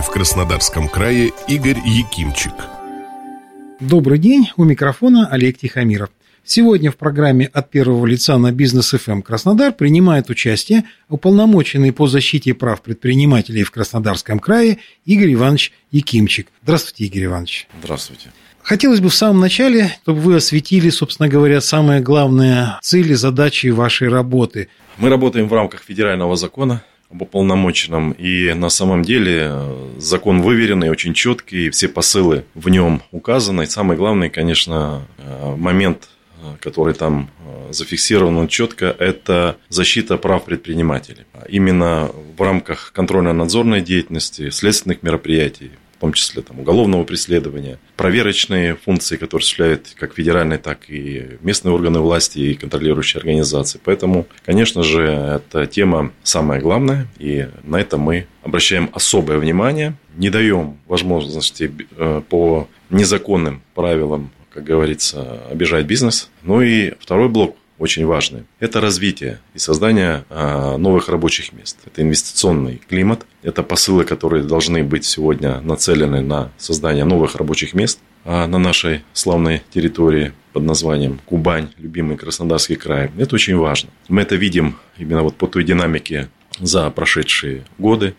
в Краснодарском крае Игорь Якимчик. Добрый день, у микрофона Олег Тихомиров. Сегодня в программе «От первого лица» на Бизнес ФМ Краснодар принимает участие уполномоченный по защите прав предпринимателей в Краснодарском крае Игорь Иванович Якимчик. Здравствуйте, Игорь Иванович. Здравствуйте. Хотелось бы в самом начале, чтобы вы осветили, собственно говоря, самые главные цели, задачи вашей работы. Мы работаем в рамках федерального закона об уполномоченном. И на самом деле э, закон выверенный, очень четкий, все посылы в нем указаны. И самый главный, конечно, э, момент, э, который там зафиксирован четко, это защита прав предпринимателей. Именно в рамках контрольно-надзорной деятельности, следственных мероприятий, в том числе там, уголовного преследования, проверочные функции, которые осуществляют как федеральные, так и местные органы власти и контролирующие организации. Поэтому, конечно же, эта тема самая главная, и на это мы обращаем особое внимание, не даем возможности э, по незаконным правилам как говорится, обижать бизнес. Ну и второй блок очень важные. Это развитие и создание а, новых рабочих мест. Это инвестиционный климат. Это посылы, которые должны быть сегодня нацелены на создание новых рабочих мест а, на нашей славной территории под названием Кубань, любимый Краснодарский край. Это очень важно. Мы это видим именно вот по той динамике за прошедшие годы.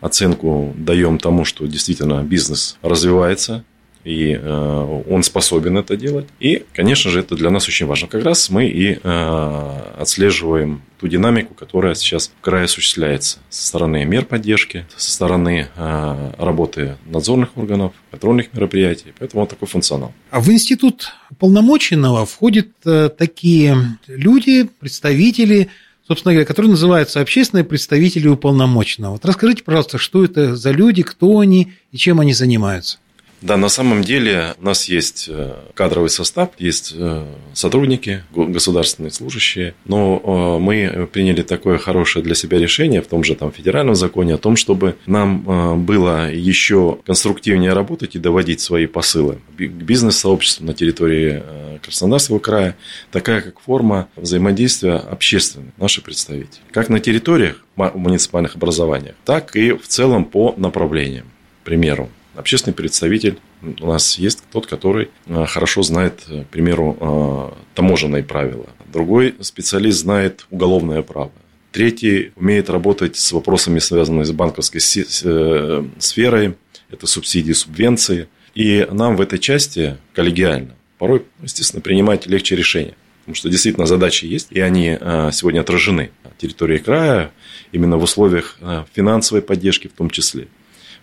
Оценку даем тому, что действительно бизнес развивается, и э, он способен это делать. И, конечно же, это для нас очень важно. Как раз мы и э, отслеживаем ту динамику, которая сейчас в крае осуществляется со стороны мер поддержки, со стороны э, работы надзорных органов, контрольных мероприятий. Поэтому вот такой функционал. А в институт полномоченного входят такие люди, представители собственно говоря, которые называются общественные представители уполномоченного. Вот расскажите, пожалуйста, что это за люди, кто они и чем они занимаются. Да, на самом деле у нас есть э, кадровый состав, есть э, сотрудники, государственные служащие, но э, мы приняли такое хорошее для себя решение в том же там, федеральном законе о том, чтобы нам было еще конструктивнее работать и доводить свои посылы к бизнес-сообществу на территории Краснодарского края, такая как форма взаимодействия общественной, наши представители. Как на территориях муниципальных образований, так и в целом по направлениям. К примеру, общественный представитель у нас есть тот, который э, хорошо знает, э, к примеру, э, таможенные правила. Другой специалист знает уголовное право. Третий умеет работать с вопросами, связанными с банковской сферой. Это субсидии, субвенции. И нам в этой части коллегиально порой, естественно, принимать легче решения. Потому что действительно задачи есть, и они сегодня отражены на территории края, именно в условиях финансовой поддержки в том числе.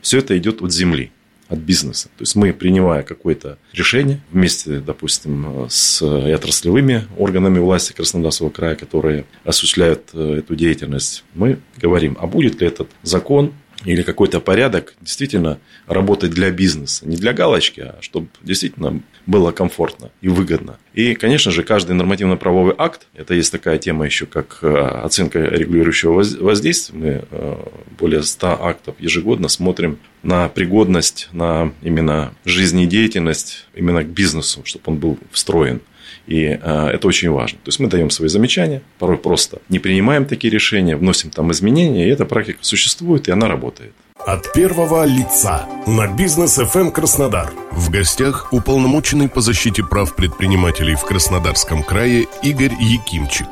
Все это идет от земли от бизнеса. То есть мы, принимая какое-то решение вместе, допустим, с отраслевыми органами власти Краснодарского края, которые осуществляют э, эту деятельность, мы говорим, а будет ли этот закон или какой-то порядок действительно работать для бизнеса. Не для галочки, а чтобы действительно было комфортно и выгодно. И, конечно же, каждый нормативно-правовой акт, это есть такая тема еще, как э, оценка регулирующего воздействия. Мы э, более 100 актов ежегодно смотрим на пригодность, на именно жизнедеятельность, именно к бизнесу, чтобы он был встроен. И э, это очень важно. То есть мы даем свои замечания, порой просто не принимаем такие решения, вносим там изменения, и эта практика существует, и она работает. От первого лица на бизнес FM Краснодар. В гостях уполномоченный по защите прав предпринимателей в Краснодарском крае Игорь Якимчик.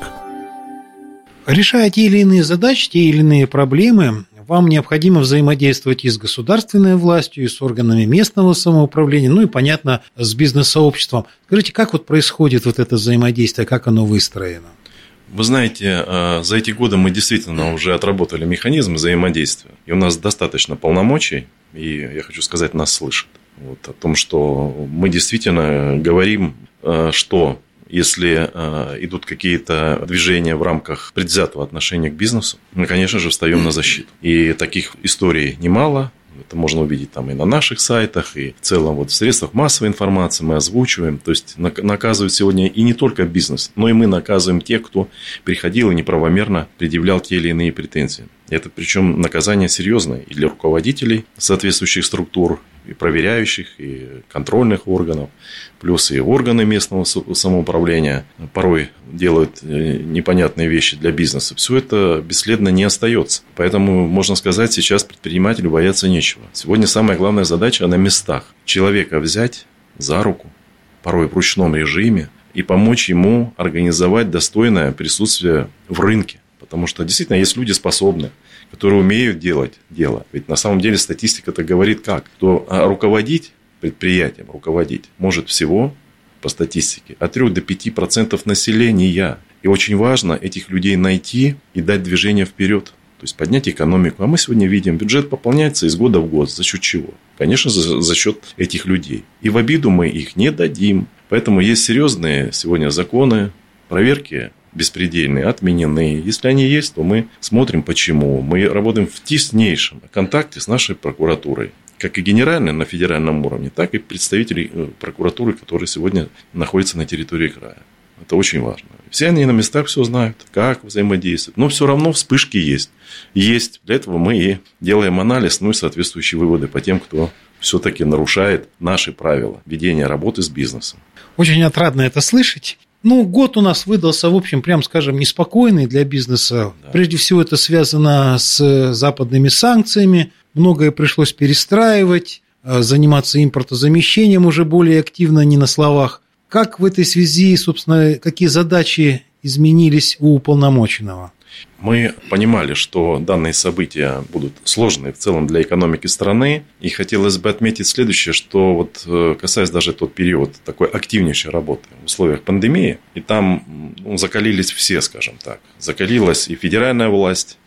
Решая те или иные задачи, те или иные проблемы, вам необходимо взаимодействовать и с государственной властью, и с органами местного самоуправления, ну и, понятно, с бизнес-сообществом. Скажите, как вот происходит вот это взаимодействие, как оно выстроено? Вы знаете, э, за эти годы мы действительно уже отработали механизм взаимодействия. И у нас достаточно полномочий, и я хочу сказать, нас слышат. Вот, о том, что мы действительно говорим, э, что если э, идут какие-то движения в рамках предвзятого отношения к бизнесу, мы, конечно же, встаем на защиту. И таких историй немало. Это можно увидеть там и на наших сайтах, и в целом вот в средствах массовой информации мы озвучиваем. То есть наказывают сегодня и не только бизнес, но и мы наказываем тех, кто приходил и неправомерно предъявлял те или иные претензии. Это причем наказание серьезное и для руководителей соответствующих структур, и проверяющих, и контрольных органов, плюс и органы местного самоуправления порой делают э, непонятные вещи для бизнеса. Все это бесследно не остается. Поэтому, можно сказать, сейчас предпринимателю бояться нечего. Сегодня самая главная задача на местах. Человека взять за руку, порой в ручном режиме, и помочь ему организовать достойное присутствие в рынке. Потому что действительно есть люди способные, которые умеют делать дело. Ведь на самом деле статистика это говорит как? Кто а, руководить предприятием, руководить может всего по статистике от 3 до 5% населения. И очень важно этих людей найти и дать движение вперед. То есть поднять экономику. А мы сегодня видим, бюджет пополняется из года в год. За счет чего? Конечно, за, за счет этих людей. И в обиду мы их не дадим. Поэтому есть серьезные сегодня законы, проверки беспредельные отменены. Если они есть, то мы смотрим, почему. Мы работаем в теснейшем контакте с нашей прокуратурой как и генеральной на федеральном уровне, так и представители э, прокуратуры, которые сегодня находятся на территории края. Это очень важно. Все они на местах все знают, как взаимодействуют. Но все равно вспышки есть. Есть. Для этого мы и делаем анализ, ну и соответствующие выводы по тем, кто все-таки нарушает наши правила ведения работы с бизнесом. Очень отрадно это слышать. Ну, год у нас выдался, в общем, прям скажем, неспокойный для бизнеса. Да. Прежде всего, это связано с западными санкциями. Многое пришлось перестраивать, э, заниматься импортозамещением уже более активно, не на словах. Как в этой связи, собственно, какие задачи изменились у уполномоченного? Мы понимали, что данные события будут сложные в целом для экономики страны. И хотелось бы отметить следующее, что вот э, касаясь даже тот период такой активнейшей работы в условиях пандемии, и там ну, закалились все, скажем так. Закалилась и федеральная власть,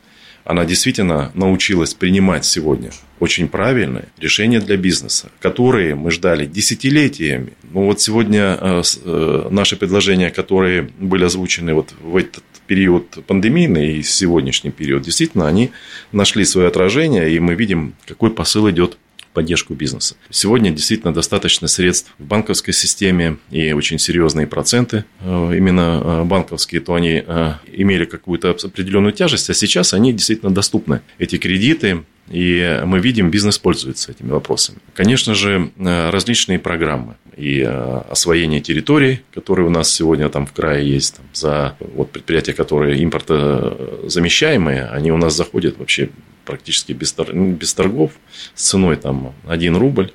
она действительно научилась принимать сегодня очень правильные решения для бизнеса, которые мы ждали десятилетиями. Ну вот сегодня э, э, наши предложения, которые были озвучены вот в этот период пандемийный и сегодняшний период, действительно, они нашли свое отражение, и мы видим, какой посыл идет поддержку бизнеса. Сегодня действительно достаточно средств в банковской системе и очень серьезные проценты э, именно э, банковские, то они э, имели какую-то определенную тяжесть, а сейчас они действительно доступны. Эти кредиты и мы видим, бизнес пользуется этими вопросами. Конечно же, различные программы и э, освоение территорий, которые у нас сегодня там в крае есть, там, за вот предприятия, которые импортозамещаемые, они у нас заходят вообще практически без, ну, без торгов с ценой там 1 рубль.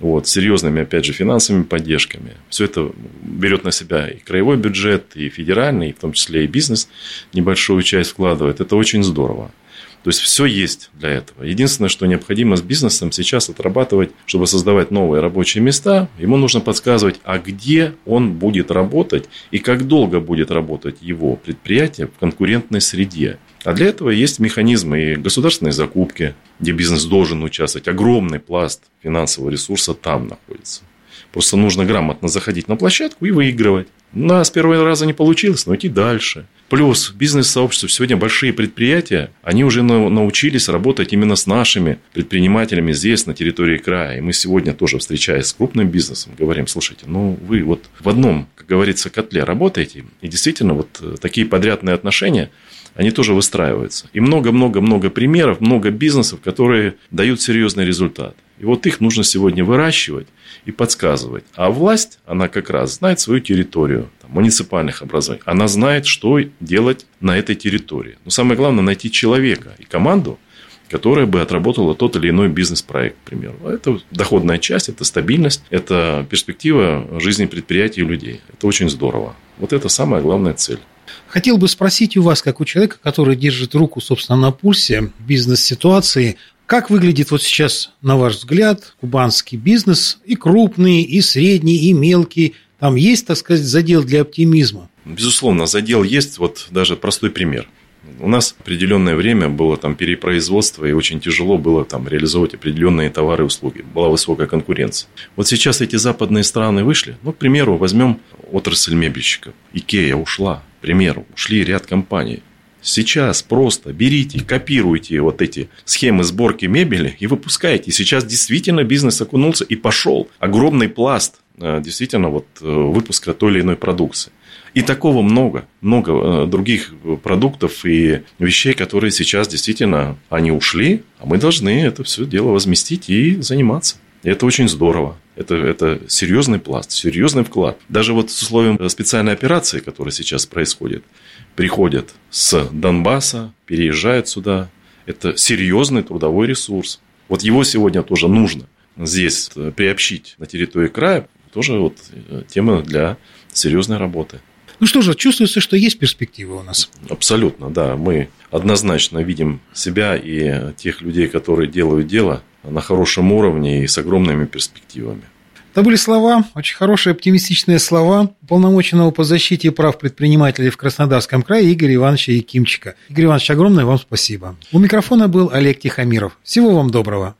Вот, серьезными, опять же, финансовыми поддержками. Все это берет на себя и краевой бюджет, и федеральный, и в том числе и бизнес небольшую часть вкладывает. Это очень здорово. То есть все есть для этого. Единственное, что необходимо с бизнесом сейчас отрабатывать, чтобы создавать новые рабочие места, ему нужно подсказывать, а где он будет работать и как долго будет работать его предприятие в конкурентной среде. А для этого есть механизмы и государственные закупки, где бизнес должен участвовать. Огромный пласт финансового ресурса там находится. Просто нужно грамотно заходить на площадку и выигрывать. На с первого раза не получилось, но идти дальше. Плюс бизнес-сообщество, сегодня большие предприятия, они уже научились работать именно с нашими предпринимателями здесь, на территории края. И мы сегодня тоже, встречаясь с крупным бизнесом, говорим, слушайте, ну вы вот в одном, как говорится, котле работаете, и действительно вот э, такие подрядные отношения, они тоже выстраиваются. И много-много-много примеров, много бизнесов, которые дают серьезный результат. И вот их нужно сегодня выращивать и подсказывать. А власть, она как раз знает свою территорию там, муниципальных образований. Она знает, что делать на этой территории. Но самое главное найти человека и команду, которая бы отработала тот или иной бизнес-проект, к примеру. Это доходная часть, это стабильность, это перспектива жизни предприятий и людей. Это очень здорово. Вот это самая главная цель. Хотел бы спросить у вас, как у человека, который держит руку, собственно, на пульсе бизнес-ситуации, как выглядит вот сейчас, на ваш взгляд, кубанский бизнес, и крупный, и средний, и мелкий? Там есть, так сказать, задел для оптимизма? Безусловно, задел есть. Вот даже простой пример. У нас определенное время было там перепроизводство, и очень тяжело было там реализовывать определенные товары и услуги. Была высокая конкуренция. Вот сейчас эти западные страны вышли. Ну, к примеру, возьмем отрасль мебельщиков. Икея ушла. К примеру, ушли ряд компаний. Сейчас просто берите, копируйте вот эти схемы сборки мебели и выпускайте. Сейчас действительно бизнес окунулся и пошел. Огромный пласт э, действительно вот э, выпуска той или иной продукции. И такого много, много э, других продуктов и вещей, которые сейчас действительно, они ушли, а мы должны это все дело возместить и заниматься. И это очень здорово. Это, это серьезный пласт, серьезный вклад. Даже вот с условием специальной операции, которая сейчас происходит, приходят с Донбасса, переезжают сюда. Это серьезный трудовой ресурс. Вот его сегодня тоже нужно здесь приобщить на территории края. Тоже вот э, тема для серьезной работы. Ну что же, чувствуется, что есть перспективы у нас. Абсолютно, да. Мы однозначно видим себя и тех людей, которые делают дело на хорошем уровне и с огромными перспективами. Это были слова, очень хорошие, оптимистичные слова полномоченного по защите прав предпринимателей в Краснодарском крае Игоря Ивановича Якимчика. Игорь Иванович, огромное вам спасибо. У микрофона был Олег Тихомиров. Всего вам доброго.